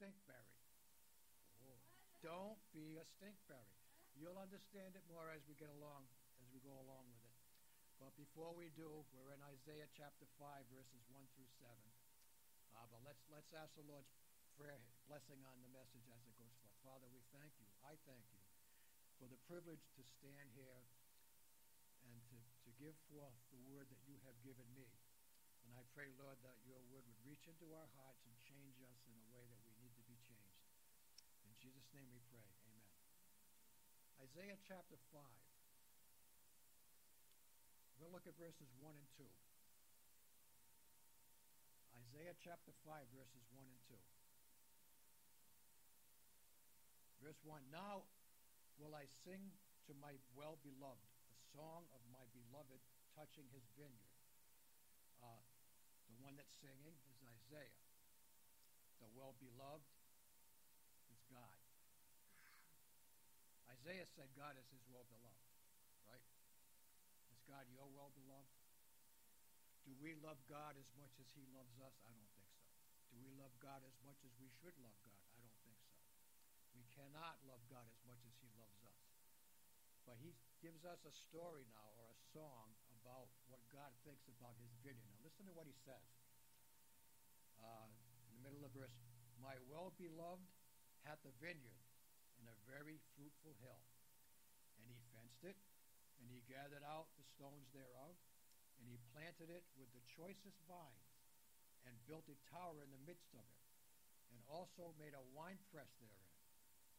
stinkberry. Don't be a stinkberry. You'll understand it more as we get along, as we go along with it. But before we do, we're in Isaiah chapter 5, verses 1 through 7. Uh, but let's, let's ask the Lord's prayer, blessing on the message as it goes forth. Father, we thank you. I thank you for the privilege to stand here and to, to give forth the word that you have given me. And I pray, Lord, that your word would reach into our hearts and change us in a way that we need to be changed. In Jesus' name we pray. Amen. Isaiah chapter 5. We'll look at verses 1 and 2. Isaiah chapter 5, verses 1 and 2. Verse 1 Now will I sing to my well beloved, the song of my beloved touching his vineyard. Uh, the one that's singing is Isaiah. The well beloved is God. Isaiah said God is his well beloved, right? Is God your well beloved? Do we love God as much as he loves us? I don't think so. Do we love God as much as we should love God? I don't think so. We cannot love God as much as he loves us. But he gives us a story now or a song about what God thinks about his vineyard. Now listen to what he says. Uh, in the middle of verse, My well-beloved hath a vineyard in a very fruitful hill. And he fenced it, and he gathered out the stones thereof, and he planted it with the choicest vines, and built a tower in the midst of it, and also made a winepress therein.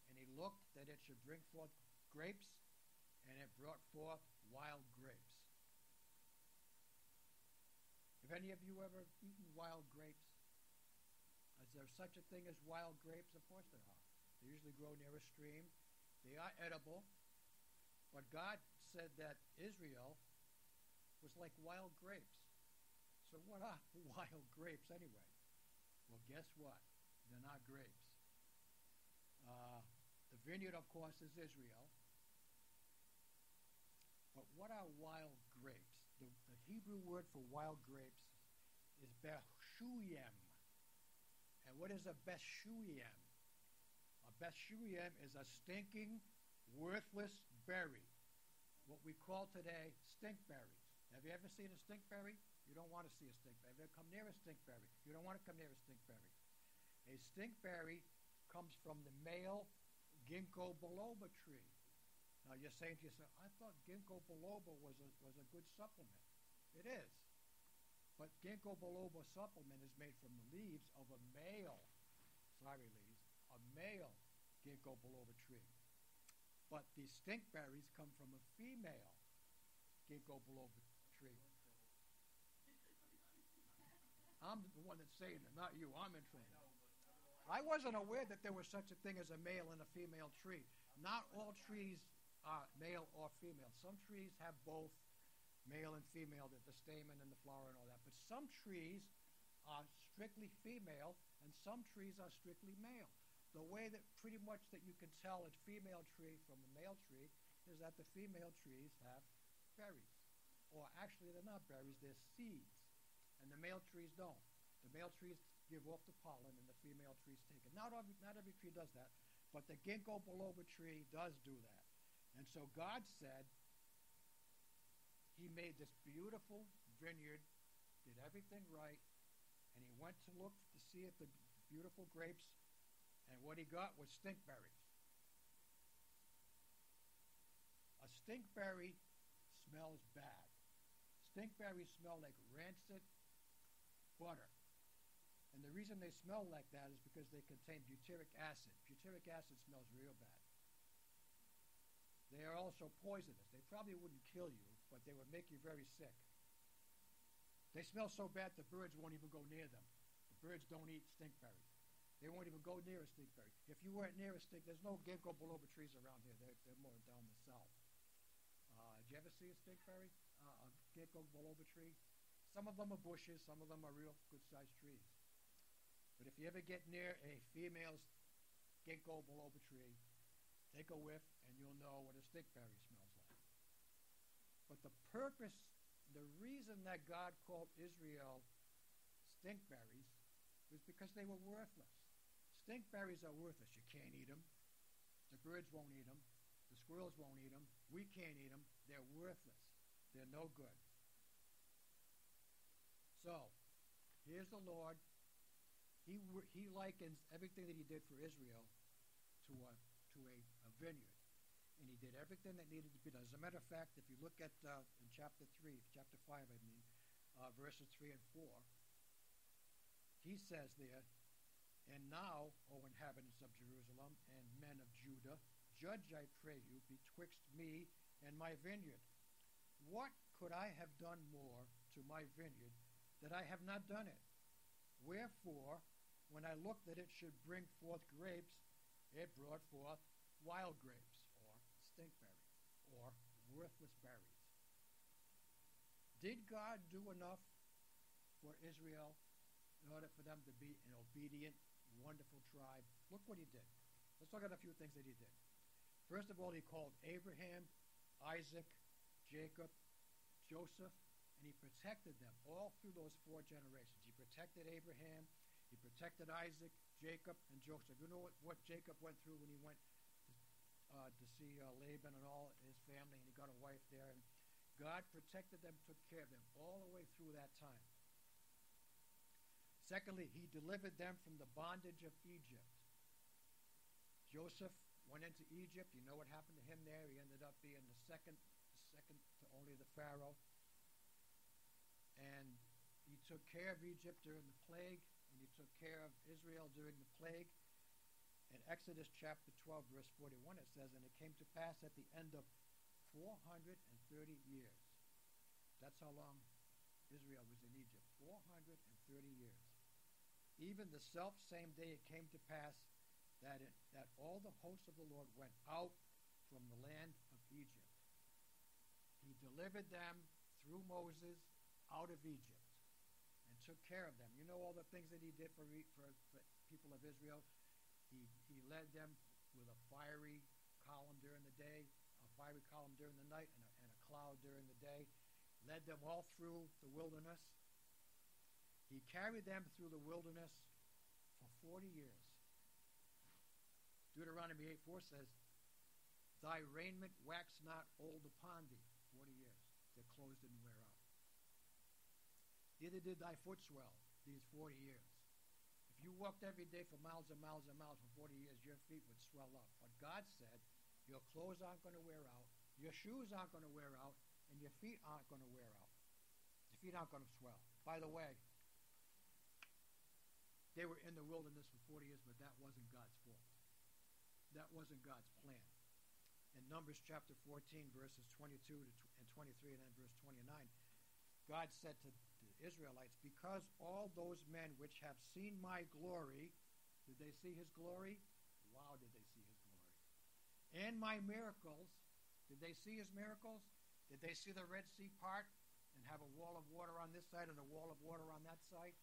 And he looked that it should bring forth grapes, and it brought forth wild grapes. Have any of you ever eaten wild grapes? Is there such a thing as wild grapes? Of course there are. They usually grow near a stream. They are edible. But God said that Israel was like wild grapes. So what are wild grapes anyway? Well, guess what? They're not grapes. Uh, the vineyard, of course, is Israel. But what are wild grapes? The, the Hebrew word for wild grapes is beshuyem. And what is a beshuyem? A beshuyem is a stinking, worthless berry. What we call today stinkberries. Have you ever seen a stinkberry? You don't want to see a stinkberry. Have you ever come near a stinkberry? You don't want to come near a stinkberry. A stinkberry comes from the male ginkgo biloba tree. Now you're saying to yourself, I thought ginkgo biloba was a, was a good supplement. It is. But ginkgo biloba supplement is made from the leaves of a male, sorry leaves, a male ginkgo biloba tree. But the stinkberries come from a female ginkgo biloba tree. I'm the one that's saying it, not you. I'm in trouble. I wasn't aware that there was such a thing as a male and a female tree. Not all trees are male or female. Some trees have both male and female, the stamen and the flower and all that. But some trees are strictly female, and some trees are strictly male. The way that pretty much that you can tell a female tree from a male tree is that the female trees have berries. Or actually, they're not berries, they're seeds. And the male trees don't. The male trees give off the pollen, and the female trees take it. Not every, not every tree does that, but the ginkgo biloba tree does do that. And so God said, He made this beautiful vineyard, did everything right, and He went to look to see if the beautiful grapes, and what He got was stinkberries. A stinkberry smells bad. Stinkberries smell like rancid butter. And the reason they smell like that is because they contain butyric acid. Butyric acid smells real bad. They are also poisonous. They probably wouldn't kill you, but they would make you very sick. They smell so bad the birds won't even go near them. The birds don't eat stinkberries. They won't even go near a stinkberry. If you weren't near a stink, there's no ginkgo biloba trees around here. They're, they're more down the south. Uh, did you ever see a stinkberry? Uh, a ginkgo biloba tree? Some of them are bushes. Some of them are real good-sized trees. But if you ever get near a female ginkgo biloba tree, Take a whiff, and you'll know what a stinkberry smells like. But the purpose, the reason that God called Israel stinkberries was because they were worthless. Stink berries are worthless. You can't eat them. The birds won't eat them. The squirrels won't eat them. We can't eat them. They're worthless. They're no good. So, here's the Lord. He, he likens everything that he did for Israel to a, to a, a vineyard. And he did everything that needed to be done. As a matter of fact, if you look at uh, in chapter 3, chapter 5, I mean, uh, verses 3 and 4, he says there, And now, O inhabitants of Jerusalem and men of Judah, judge, I pray you, betwixt me and my vineyard. What could I have done more to my vineyard that I have not done it? Wherefore, when I looked that it should bring forth grapes, it brought forth wild grapes, or stinkberries, or worthless berries. Did God do enough for Israel in order for them to be an obedient, wonderful tribe? Look what he did. Let's look at a few things that he did. First of all, he called Abraham, Isaac, Jacob, Joseph, and he protected them all through those four generations. He protected Abraham, he protected Isaac, Jacob, and Joseph. You know what, what Jacob went through when he went to, uh, to see uh, Laban and all his family, and he got a wife there. And God protected them, took care of them all the way through that time. Secondly, he delivered them from the bondage of Egypt. Joseph went into Egypt. You know what happened to him there? He ended up being the second, second to only the Pharaoh. And he took care of Egypt during the plague, and he took care of Israel during the plague. In Exodus chapter 12, verse 41, it says, And it came to pass at the end of 430 years. That's how long Israel was in Egypt. 430 years. Even the self same day it came to pass that, it, that all the hosts of the Lord went out from the land of Egypt. He delivered them through Moses out of Egypt and took care of them. You know all the things that he did for, for, for people of Israel? He, he led them with a fiery column during the day, a fiery column during the night, and a, and a cloud during the day. Led them all through the wilderness. He carried them through the wilderness for 40 years. Deuteronomy 8 4 says, Thy raiment wax not old upon thee. 40 years. Their clothes didn't wear out. Neither did thy foot swell these 40 years. If you walked every day for miles and miles and miles for 40 years, your feet would swell up. But God said, Your clothes aren't going to wear out, your shoes aren't going to wear out, and your feet aren't going to wear out. Your feet aren't going to swell. By the way, they were in the wilderness for 40 years, but that wasn't God's fault. That wasn't God's plan. In Numbers chapter 14, verses 22 and 23, and then verse 29, God said to the Israelites, Because all those men which have seen my glory, did they see his glory? Wow, did they see his glory. And my miracles, did they see his miracles? Did they see the Red Sea part and have a wall of water on this side and a wall of water on that side?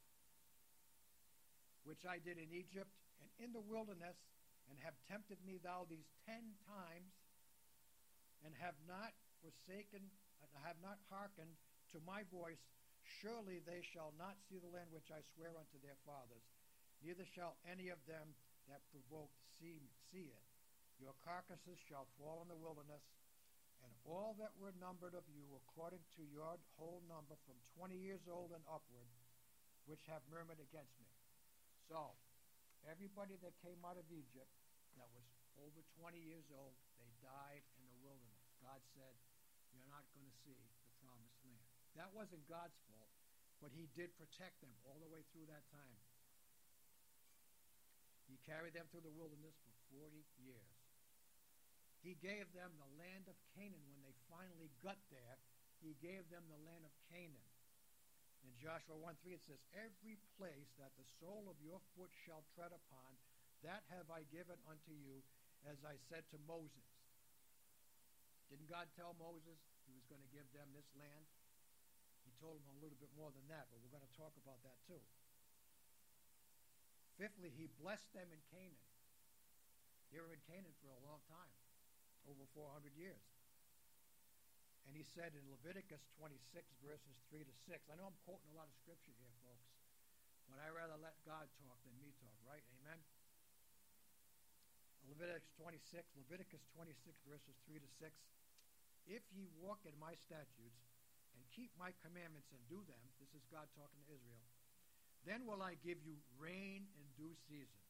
Which I did in Egypt and in the wilderness and have tempted me thou these ten times, and have not forsaken, have not hearkened to my voice, surely they shall not see the land which I swear unto their fathers, neither shall any of them that provoked see, see it. Your carcasses shall fall in the wilderness, and all that were numbered of you, according to your whole number, from twenty years old and upward, which have murmured against me. So, Everybody that came out of Egypt that was over 20 years old, they died in the wilderness. God said, You're not going to see the promised land. That wasn't God's fault, but He did protect them all the way through that time. He carried them through the wilderness for 40 years. He gave them the land of Canaan when they finally got there. He gave them the land of Canaan. In Joshua 1 3, it says, Every place that the sole of your foot shall tread upon, that have I given unto you, as I said to Moses. Didn't God tell Moses he was going to give them this land? He told him a little bit more than that, but we're going to talk about that too. Fifthly, he blessed them in Canaan. They were in Canaan for a long time, over 400 years. And he said in Leviticus 26, verses 3 to 6, I know I'm quoting a lot of scripture here, folks, but I rather let God talk than me talk, right? Amen? Leviticus 26, Leviticus 26, verses 3 to 6. If ye walk in my statutes and keep my commandments and do them, this is God talking to Israel, then will I give you rain in due season.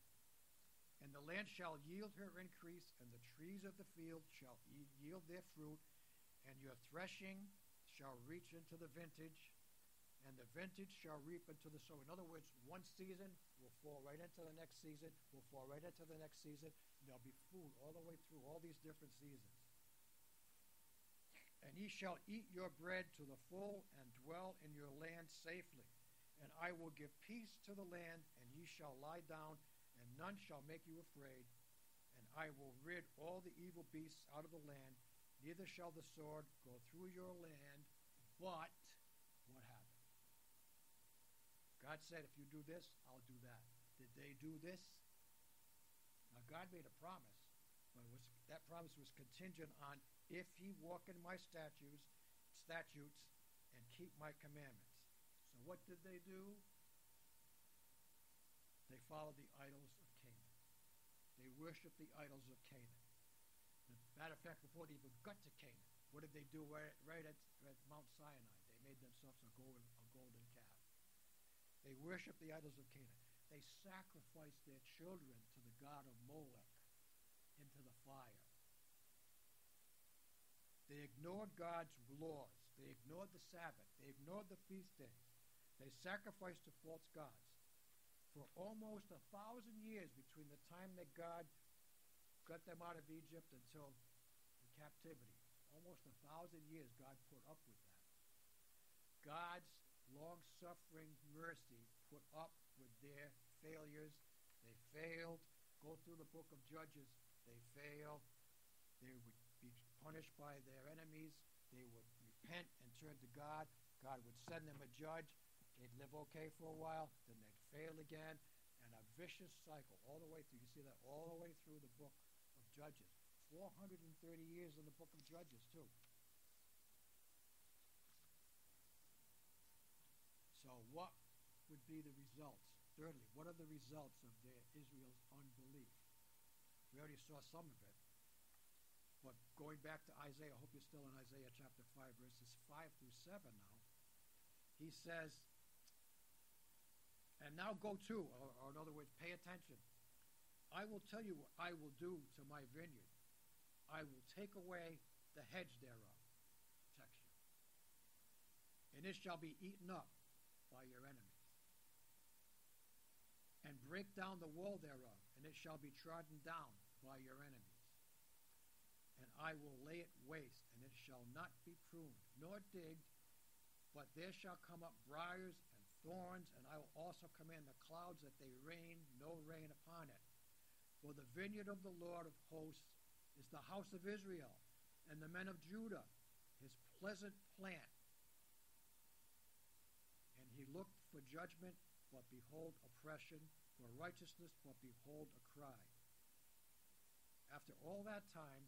And the land shall yield her increase, and the trees of the field shall yield their fruit, and your threshing shall reach into the vintage, and the vintage shall reap into the sower. In other words, one season will fall right into the next season, will fall right into the next season. There'll be food all the way through all these different seasons. And ye shall eat your bread to the full, and dwell in your land safely. And I will give peace to the land, and ye shall lie down, and none shall make you afraid. And I will rid all the evil beasts out of the land, neither shall the sword go through your land. But what happened? God said, if you do this, I'll do that. Did they do this? Now, God made a promise, but was, that promise was contingent on if ye walk in my statutes, statutes, and keep my commandments. So what did they do? They followed the idols of Canaan. They worshiped the idols of Canaan. Matter of fact, before they even got to Canaan, what did they do right, right at, at Mount Sinai? They made themselves a golden, a golden calf. They worshiped the idols of Canaan. They sacrificed their children to the god of Molech into the fire. They ignored God's laws. They ignored the Sabbath. They ignored the feast days. They sacrificed to false gods. For almost a thousand years between the time that God got them out of Egypt until captivity, almost a thousand years God put up with that. God's long suffering mercy put up with their failures. They failed. Go through the book of Judges. They fail. They would be punished by their enemies. They would repent and turn to God. God would send them a judge. They'd live okay for a while, then they'd fail again, and a vicious cycle all the way through. You see that all the way through the book of Judges. 430 years in the book of Judges, too. So, what would be the results? Thirdly, what are the results of their Israel's unbelief? We already saw some of it. But going back to Isaiah, I hope you're still in Isaiah chapter 5, verses 5 through 7 now. He says, and now go to, or, or in other words, pay attention. I will tell you what I will do to my vineyard. I will take away the hedge thereof. And it shall be eaten up by your enemies. And break down the wall thereof, and it shall be trodden down by your enemies and I will lay it waste, and it shall not be pruned, nor digged, but there shall come up briars and thorns, and I will also command the clouds that they rain no rain upon it. For the vineyard of the Lord of hosts is the house of Israel, and the men of Judah, his pleasant plant. And he looked for judgment, but behold oppression, for righteousness, but behold a cry. After all that time,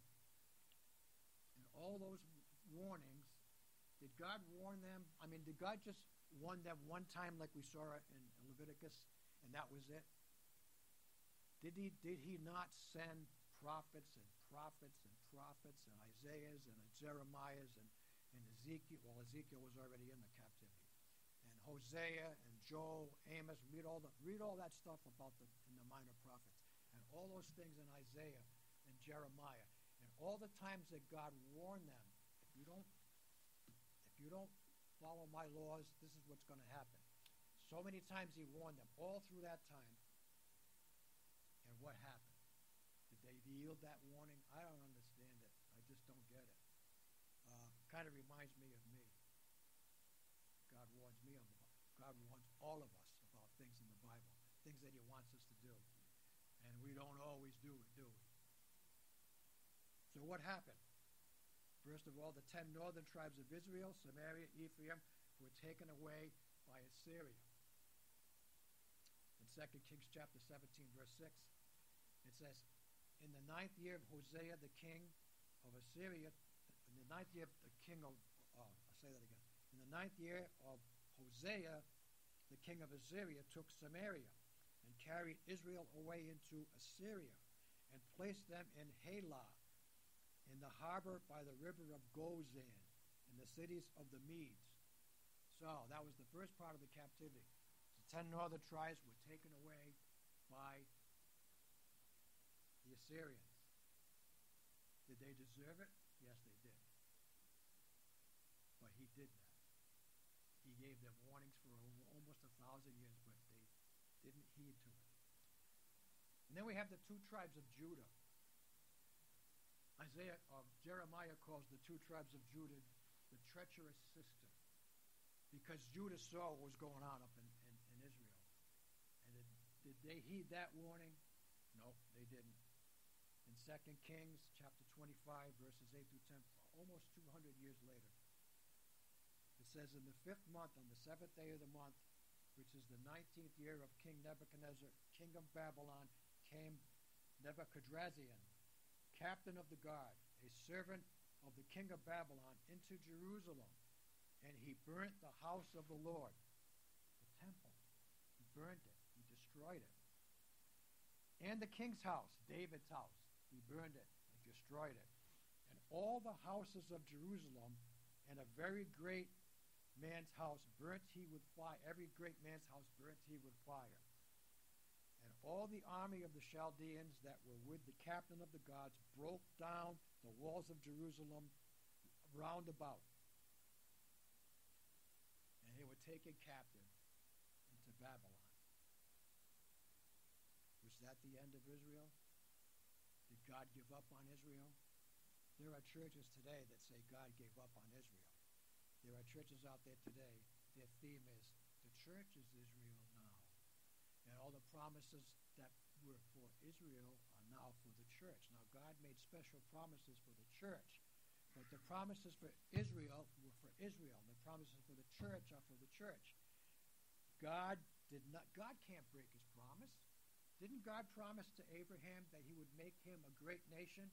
and all those warnings, did God warn them? I mean, did God just warn them one time like we saw in Leviticus and that was it? Did he, did he not send prophets and prophets and prophets and Isaiahs and Jeremiahs and, and Ezekiel? Well, Ezekiel was already in the captivity. And Hosea and Joel, Amos, read all, the, read all that stuff about the, in the minor prophets. And all those things in Isaiah and Jeremiah and all the times that God warned them, if you don't, if you don't follow my laws, this is what's going to happen. So many times he warned them all through that time. And what happened? Did they yield that warning? I don't understand it. I just don't get it. Uh, kind of reminds me of me. God warns me of God warns all of us about things in the Bible, things that He wants us to do, and we don't always do it, do we? So what happened? First of all, the ten northern tribes of Israel, Samaria, Ephraim, were taken away by Assyria. In 2 Kings chapter 17, verse 6, it says, In the ninth year of Hosea, the king of Assyria, in the ninth year of the king of, oh, I'll say that again. In the ninth year of Hosea, the king of Assyria took Samaria and carried Israel away into Assyria and placed them in Halah, in the Habor by the river of Gozan, in the cities of the Medes. So that was the first part of the captivity. The ten northern tribes were taken away by Assyrians. Did they deserve it? Yes, they did. But he did that. He gave them warnings for almost a thousand years, but they didn't heed to it. And then we have the two tribes of Judah. Isaiah, uh, Jeremiah calls the two tribes of Judah the treacherous sister because Judah saw what was going on up in, in, in Israel. And did, did they heed that warning? No, they didn't. 2 Kings chapter 25, verses 8 through 10, almost 200 years later, it says, In the fifth month, on the seventh day of the month, which is the 19th year of King Nebuchadnezzar, king of Babylon, came Nebuchadrezzar, captain of the guard, a servant of the king of Babylon, into Jerusalem, and he burnt the house of the Lord, the temple. He burned it, he destroyed it. And the king's house, David's house, he burned it and destroyed it. And all the houses of Jerusalem and a very great man's house burnt he with fire. Every great man's house burnt he with fire And all the army of the Chaldeans that were with the captain of the gods broke down the walls of Jerusalem round about. And they were taken captive into Babylon. Was that the end of Israel? God give up on Israel? There are churches today that say God gave up on Israel. There are churches out there today, their theme is the church is Israel now. and all the promises that were for Israel are now for the church. Now, God made special promises for the church, but the promises for Israel were for Israel. The promises for the church are for the church. God did not. God can't break His promise. Didn't God promise to Abraham that He would make him a great nation?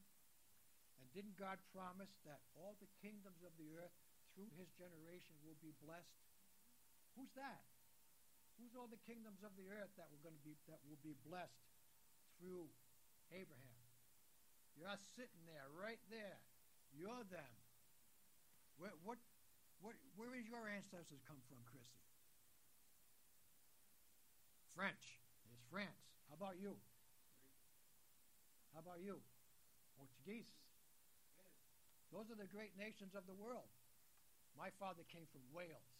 And didn't God promise that all the kingdoms of the earth through his generation will be blessed? Who's that? Who's all the kingdoms of the earth that were going to be that will be blessed through Abraham? You're sitting there, right there. You're them. Where, what, what, where your ancestors come from, Chrissy? French. It's France. How about you? How about you? Portuguese. Those are the great nations of the world. My father came from Wales.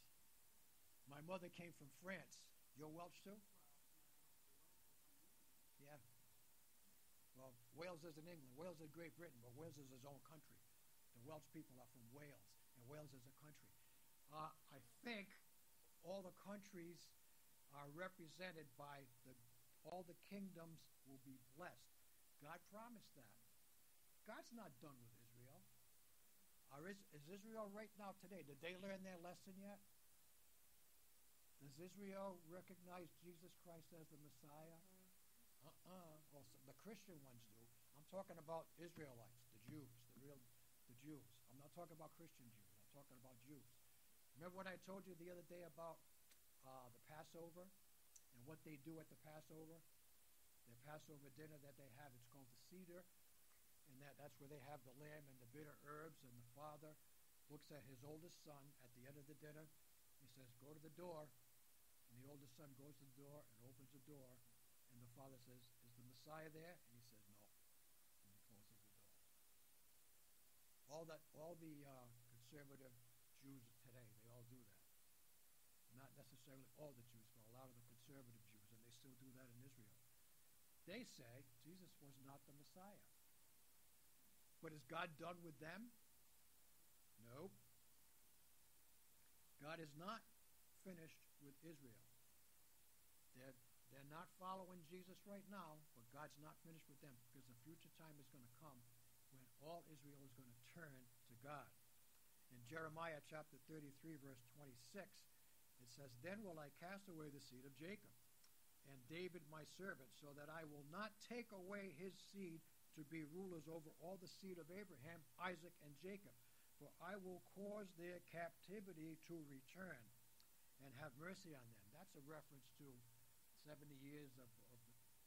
My mother came from France. You're Welsh too? Yeah. Well, Wales is in England. Wales is Great Britain, but Wales is his own country. The Welsh people are from Wales, and Wales is a country. Uh, I think all the countries are represented by the all the kingdoms will be blessed. God promised that. God's not done with Israel. Is, is Israel right now today? Did they learn their lesson yet? Does Israel recognize Jesus Christ as the Messiah? Uh-uh. Well, the Christian ones do. I'm talking about Israelites, the Jews, the real, the Jews. I'm not talking about Christian Jews. I'm talking about Jews. Remember what I told you the other day about uh, the Passover what they do at the Passover? Their Passover dinner that they have, it's called the Seder, and that, that's where they have the lamb and the bitter herbs, and the father looks at his oldest son at the end of the dinner. He says, Go to the door and the oldest son goes to the door and opens the door, and the father says, Is the Messiah there? And he says, No. And he closes the door. All that, all the uh, conservative Jews today, they all do that. Not necessarily all the Jews, a lot of the conservative Jews, and they still do that in Israel. They say Jesus was not the Messiah. But is God done with them? No. God is not finished with Israel. They're, they're not following Jesus right now, but God's not finished with them because the future time is going to come when all Israel is going to turn to God. In Jeremiah chapter 33, verse 26, it says, Then will I cast away the seed of Jacob and David my servant, so that I will not take away his seed to be rulers over all the seed of Abraham, Isaac, and Jacob. For I will cause their captivity to return and have mercy on them. That's a reference to 70 years of, of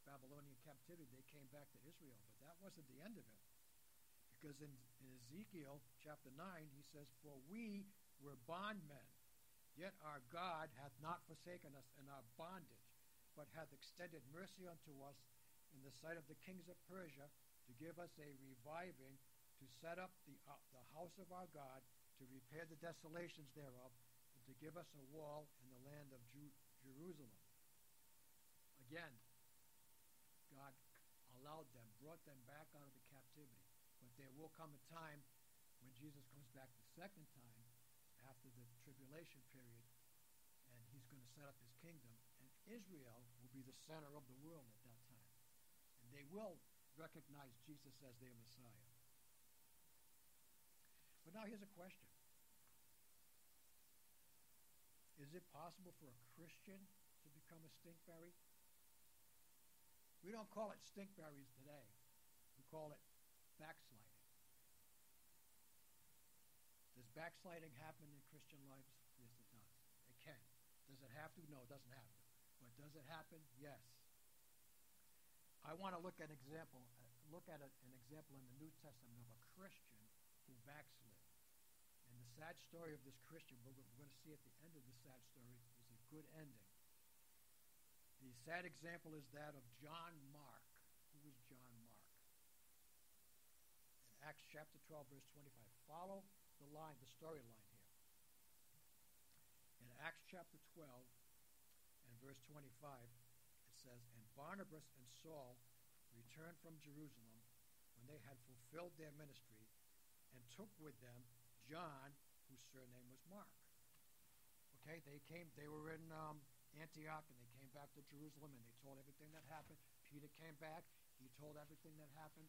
Babylonian captivity, they came back to Israel. But that wasn't the end of it. Because in, in Ezekiel chapter 9, he says, For we were bondmen, yet our God hath not forsaken us in our bondage, but hath extended mercy unto us in the sight of the kings of Persia to give us a reviving, to set up the, uh, the house of our God, to repair the desolations thereof, and to give us a wall in the land of Ju- Jerusalem. Again, God allowed them, brought them back out of the captivity. But there will come a time when Jesus comes back the second time after the tribulation period, and he's going to set up his kingdom, and Israel will be the center of the world at that time. And they will recognize Jesus as their Messiah. But now here's a question. Is it possible for a Christian to become a stinkberry? We don't call it stinkberries today. We call it backsliding. Does backsliding happen in Christian lives? Yes, it does. It can. Does it have to? No, it doesn't have to. But does it happen? Yes. I want to look at an example. Uh, look at a, an example in the New Testament of a Christian who backslid. And the sad story of this Christian, we're, we're going to see at the end of the sad story, is a good ending. The sad example is that of John Mark. Who was John Mark? In Acts chapter 12, verse 25. Follow the line, the storyline here. In Acts chapter 12 and verse 25, it says, And Barnabas and Saul returned from Jerusalem when they had fulfilled their ministry and took with them John, whose surname was Mark. Okay, they came, they were in um, Antioch and they came back to Jerusalem and they told everything that happened. Peter came back, he told everything that happened.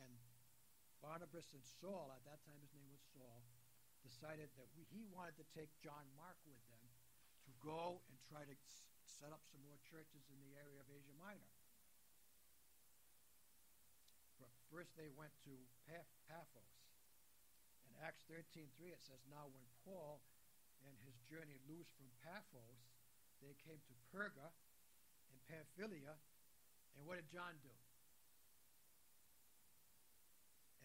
And Barnabas and Saul, at that time his name was Saul, decided that we, he wanted to take John Mark with them to go and try to s- set up some more churches in the area of Asia Minor. But first they went to Pa- Paphos. In Acts 13.3 it says, Now when Paul and his journey loose from Paphos, they came to Perga in Pamphylia, and what did John do?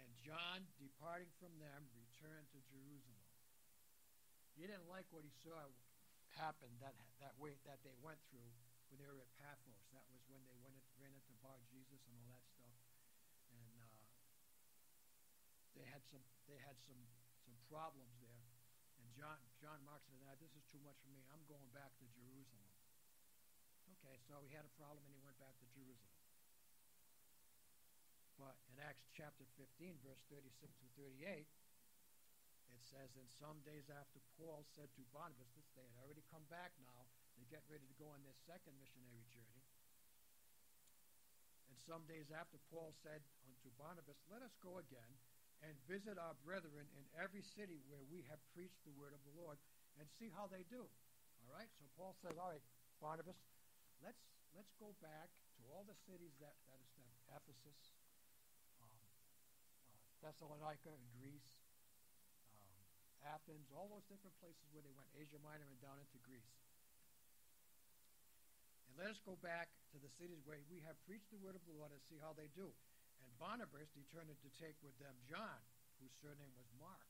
And John, departing from them, returned to Jerusalem. He didn't like what he saw happen that that way that they went through when they were at Paphos. That was when they went in, ran into Bar Jesus and all that stuff, and uh, they had some they had some some problems there. And John John Mark said, "Nah, this is too much for me. I'm going back to Jerusalem." Okay, so he had a problem and he went back to Jerusalem. But in Acts chapter 15, verse 36 to 38, it says, And some days after Paul said to Barnabas, this they had already come back now, they get ready to go on their second missionary journey. And some days after Paul said unto Barnabas, Let us go again and visit our brethren in every city where we have preached the word of the Lord and see how they do. All right? So Paul says, All right, Barnabas, let's let's go back to all the cities that, that is Ephesus, Thessalonica and Greece, um, Athens, all those different places where they went, Asia Minor and down into Greece. And let us go back to the cities where we have preached the word of the Lord and see how they do. And Barnabas determined to take with them John, whose surname was Mark.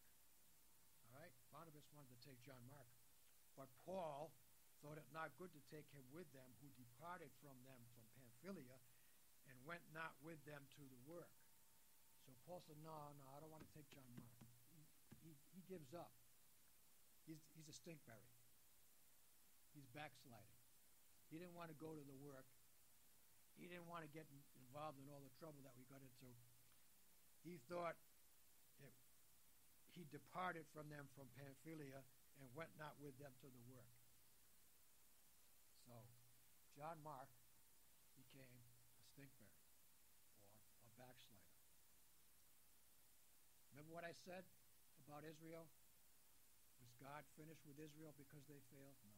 All right? Barnabas wanted to take John Mark. But Paul thought it not good to take him with them, who departed from them from Pamphylia and went not with them to the work. So Paul said, No, no, I don't want to take John Mark. He, he, he gives up. He's, he's a stinkberry. He's backsliding. He didn't want to go to the work. He didn't want to get involved in all the trouble that we got into. He thought that he departed from them from Pamphylia and went not with them to the work. So, John Mark became a stinkberry or a backslider. Remember what I said about Israel? Was God finished with Israel because they failed? No.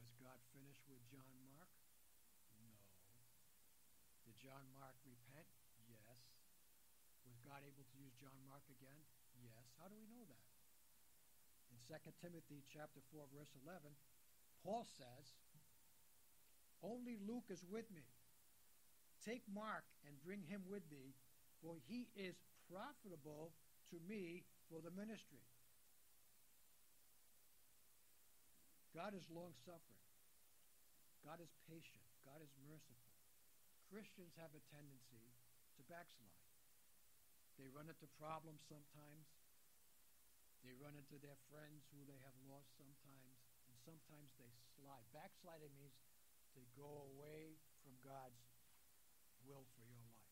Was God finished with John Mark? No. Did John Mark repent? Yes. Was God able to use John Mark again? Yes. How do we know that? In 2 Timothy chapter 4 verse 11, Paul says, Only Luke is with me. Take Mark and bring him with thee, for he is profitable to me for the ministry. God is long suffering. God is patient. God is merciful. Christians have a tendency to backslide. They run into problems sometimes. They run into their friends who they have lost sometimes. And sometimes they slide. Backsliding means to go away from God's will for your life.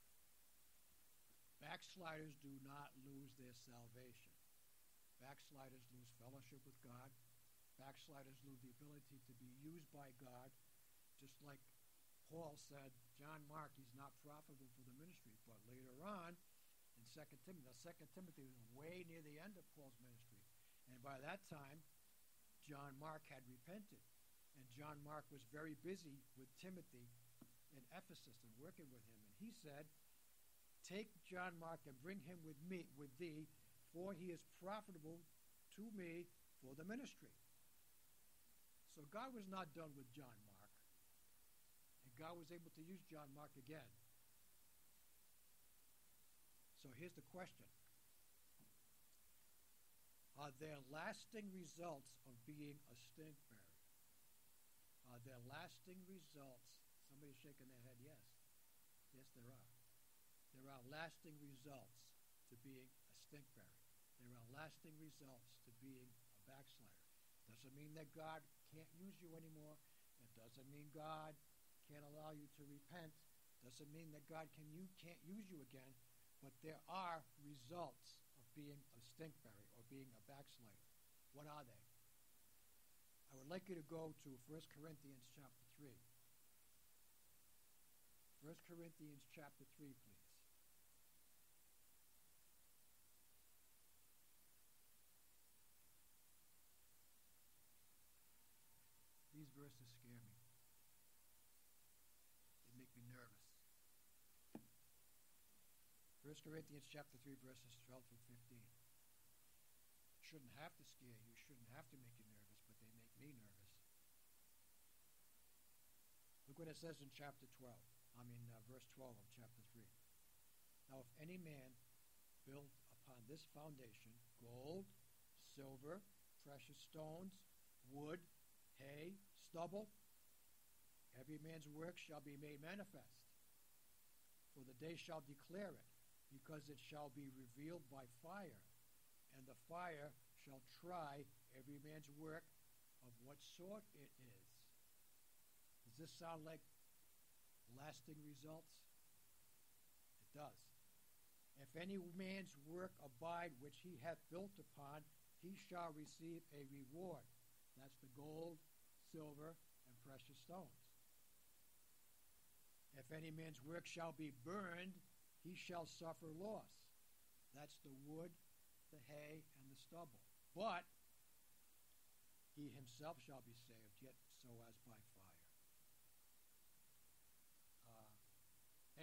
Backsliders do not lose their salvation. Backsliders lose fellowship with God. Backsliders lose the ability to be used by God, just like Paul said, John Mark, he's not profitable for the ministry. But later on, in 2 Timothy, now 2 Timothy was way near the end of Paul's ministry. And by that time, John Mark had repented. And John Mark was very busy with Timothy in Ephesus and working with him. And he said, Take John Mark and bring him with me, with thee, for he is profitable to me for the ministry. So God was not done with John Mark. And God was able to use John Mark again. So here's the question. Are there lasting results of being a stink bearer? Are there lasting results Somebody's shaking their head, yes. Yes, there are. There are lasting results to being a stink bearer. There are lasting results to being a backslider. Doesn't mean that God can't use you anymore. It doesn't mean God can't allow you to repent. Doesn't mean that God can you can't use you again. But there are results of being a stinkberry or being a backslider. What are they? I would like you to go to 1 Corinthians chapter 3. 1 Corinthians chapter 3, please. These verses scare me. They make me nervous. 1 Corinthians chapter 3, verses 12 through 15. Shouldn't have to scare you, shouldn't have to make you nervous, but they make me nervous. Look what it says in chapter 12. I mean, uh, verse 12 of chapter 3. Now, if any man build upon this foundation gold, silver, precious stones, wood, hay, stubble, every man's work shall be made manifest. For the day shall declare it, because it shall be revealed by fire, and the fire shall try every man's work of what sort it is. Does this sound like lasting results? It does. If any man's work abide which he hath built upon, he shall receive a reward. That's the gold, silver, and precious stones. If any man's work shall be burned, he shall suffer loss. That's the wood, the hay, and the stubble. But he himself shall be saved, yet so as by fire.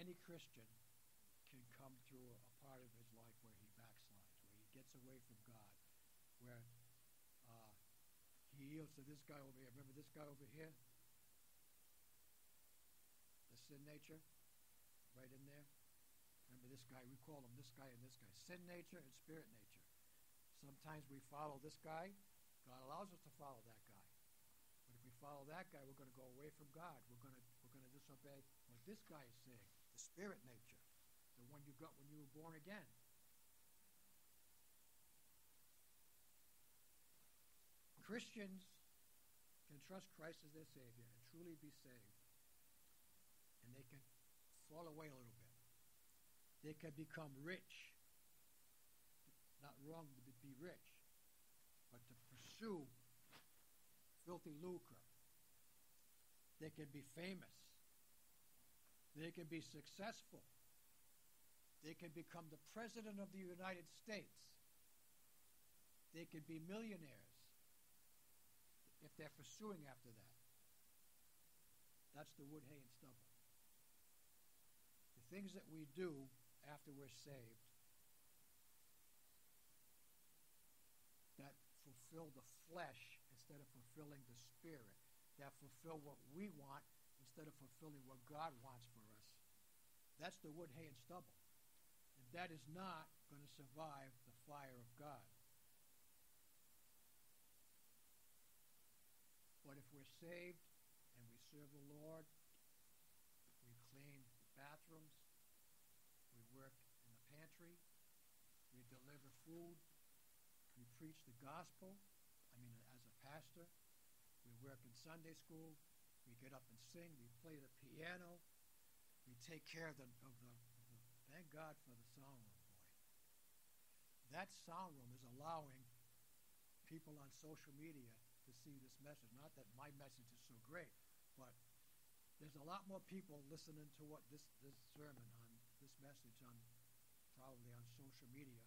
any Christian can come through a part of his life where he backslides, where he gets away from God, where uh, he yields to this guy over here. Remember this guy over here? The sin nature, right in there. This guy? We call him this guy and this guy. Sin nature and spirit nature. Sometimes we follow this guy. God allows us to follow that guy. But if we follow that guy, we're going to go away from God. We're going to we're going to disobey what this guy is saying The spirit nature, the one you got when you were born again. Christians can trust Christ as their Savior and truly be saved. And they can fall away a little bit. They can become rich. Not wrong to be rich, but to pursue filthy lucre. They can be famous. They can be successful. They can become the President of the United States. They can be millionaires if they're pursuing after that. That's the wood, hay, and stubble. The things that we do after we're saved that fulfill the flesh instead of fulfilling the spirit, that fulfill what we want instead of fulfilling what God wants for us. That's the wood, hay, and stubble. And that is not going to survive the fire of God. But if we're saved and we serve the Lord, we clean bathrooms, we work in the pantry, we we preach the gospel, I mean, as a pastor, we work in Sunday school, we get up and sing, we play the piano, we take care of the, of the, of the thank God for the sound room, boy. That sound room is allowing people on social media to see this message. Not that my message is so great, but there's a lot more people listening to what this, this sermon on this message on probably on social media.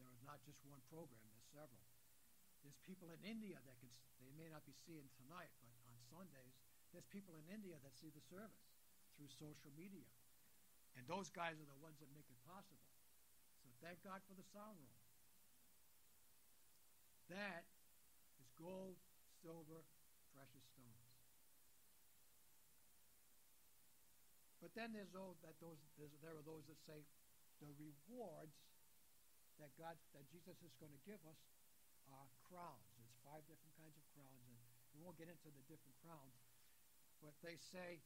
There is not just one program, there's several. There's people in India that can, they may not be seeing tonight, but on Sundays, there's people in India that see the service through social media. And those guys are the ones that make it possible. So thank God for the sound room. That is gold, silver, precious stones. But then there's those that those there are those that say the rewards that God that Jesus is going to give us are crowns. There's five different kinds of crowns, and we won't get into the different crowns. But they say,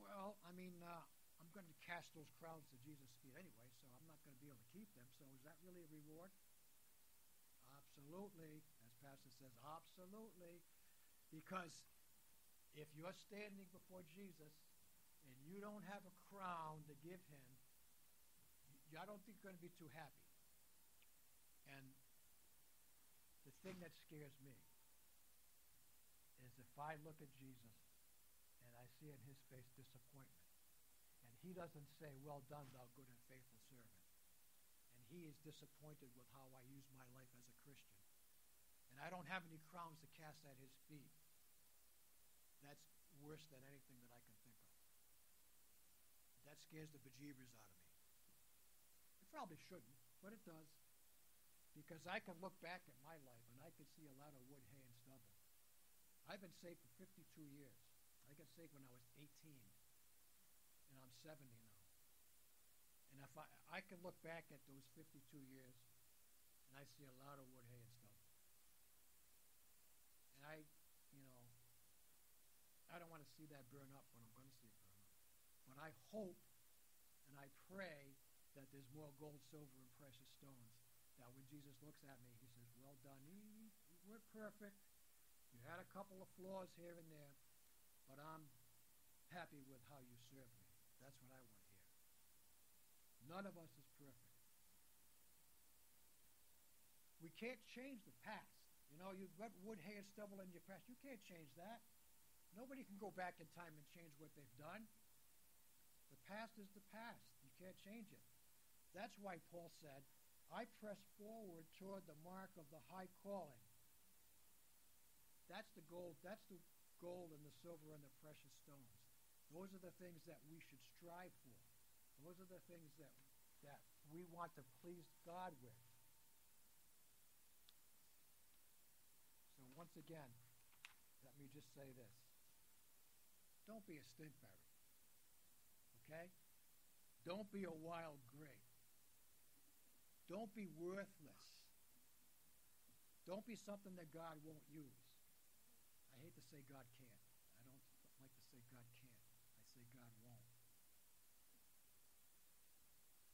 well, I mean, uh, I'm going to cast those crowns to Jesus' feet anyway, so I'm not going to be able to keep them. So is that really a reward? Absolutely, as Pastor says, absolutely. Because if you're standing before Jesus and you don't have a crown to give him, I don't think you're going to be too happy. And the thing that scares me is if I look at Jesus and I see in his face disappointment, and he doesn't say, Well done, thou good and faithful servant. And he is disappointed with how I use my life as a Christian. And I don't have any crowns to cast at his feet. That's worse than anything that I can think of. That scares the bejeebers out of me. It probably shouldn't, but it does. Because I can look back at my life and I can see a lot of wood, hay, and stubble. I've been saved for 52 years. I got saved when I was 18, and I'm 70 now. And if I, I can look back at those 52 years, and I see a lot of wood, hay, and stubble. And I, you know, I don't want to see that burn up, but I'm going to see it burn up. But I hope and I pray that there's more gold, silver, and precious stones that when Jesus looks at me, he says, Well done. You, you weren't perfect. You had a couple of flaws here and there, but I'm happy with how you served me. That's what I want to hear. None of us is perfect. We can't change the past. You know, you've got wood, hay, and stubble in your past. You can't change that. Nobody can go back in time and change what they've done. The past is the past. You can't change it. That's why Paul said, I press forward toward the mark of the high calling. That's the gold. That's the gold and the silver and the precious stones. Those are the things that we should strive for. Those are the things that, that we want to please God with. So once again, let me just say this. Don't be a stinkberry. Okay? Don't be a wild grape. Don't be worthless. Don't be something that God won't use. I hate to say God can't. I don't like to say God can't. I say God won't.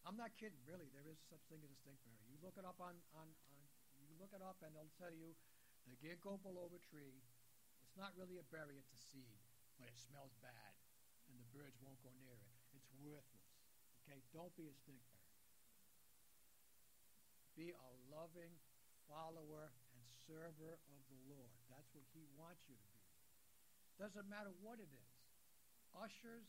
I'm not kidding, really. There is such thing as a stinkberry. You look it up on, on, on you look it up and they'll tell you the go below a tree. It's not really a berry, it's a seed, but it smells bad. And the birds won't go near it. It's worthless. Okay? Don't be a stinkberry. Be a loving follower and server of the Lord. That's what he wants you to be. Doesn't matter what it is. Ushers,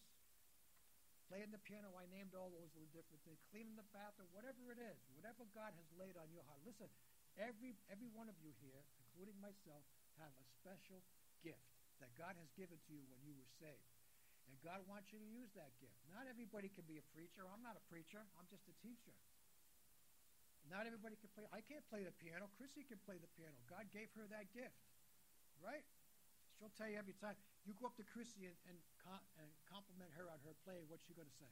playing the piano, I named all those little different things, cleaning the bathroom, whatever it is, whatever God has laid on your heart. Listen, every every one of you here, including myself, have a special gift that God has given to you when you were saved. And God wants you to use that gift. Not everybody can be a preacher. I'm not a preacher. I'm just a teacher. Not everybody can play. I can't play the piano. Chrissy can play the piano. God gave her that gift. Right? She'll tell you every time. You go up to Chrissy and, and, and compliment her on her playing, what's she going to say?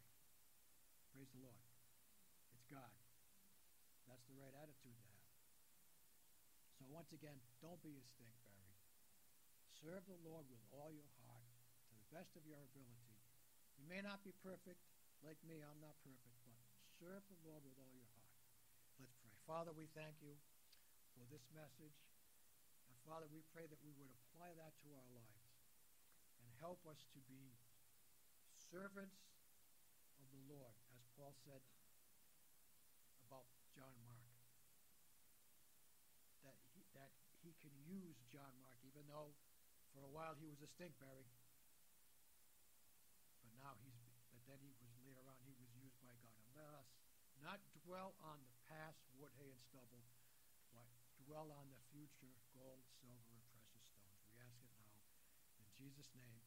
Praise the Lord. It's God. That's the right attitude to have. So once again, don't be a stinkberry. Serve the Lord with all your heart, to the best of your ability. You may not be perfect, like me, I'm not perfect, but serve the Lord with all your heart. Father, we thank you for this message. And Father, we pray that we would apply that to our lives and help us to be servants of the Lord, as Paul said about John Mark. That he, that he can use John Mark, even though for a while he was a stinkberry. But now he's, but then he was later on he was used by God. And let us not dwell on the past wood, hay, and stubble, but dwell on the future gold, silver, and precious stones. We ask it now in Jesus' name.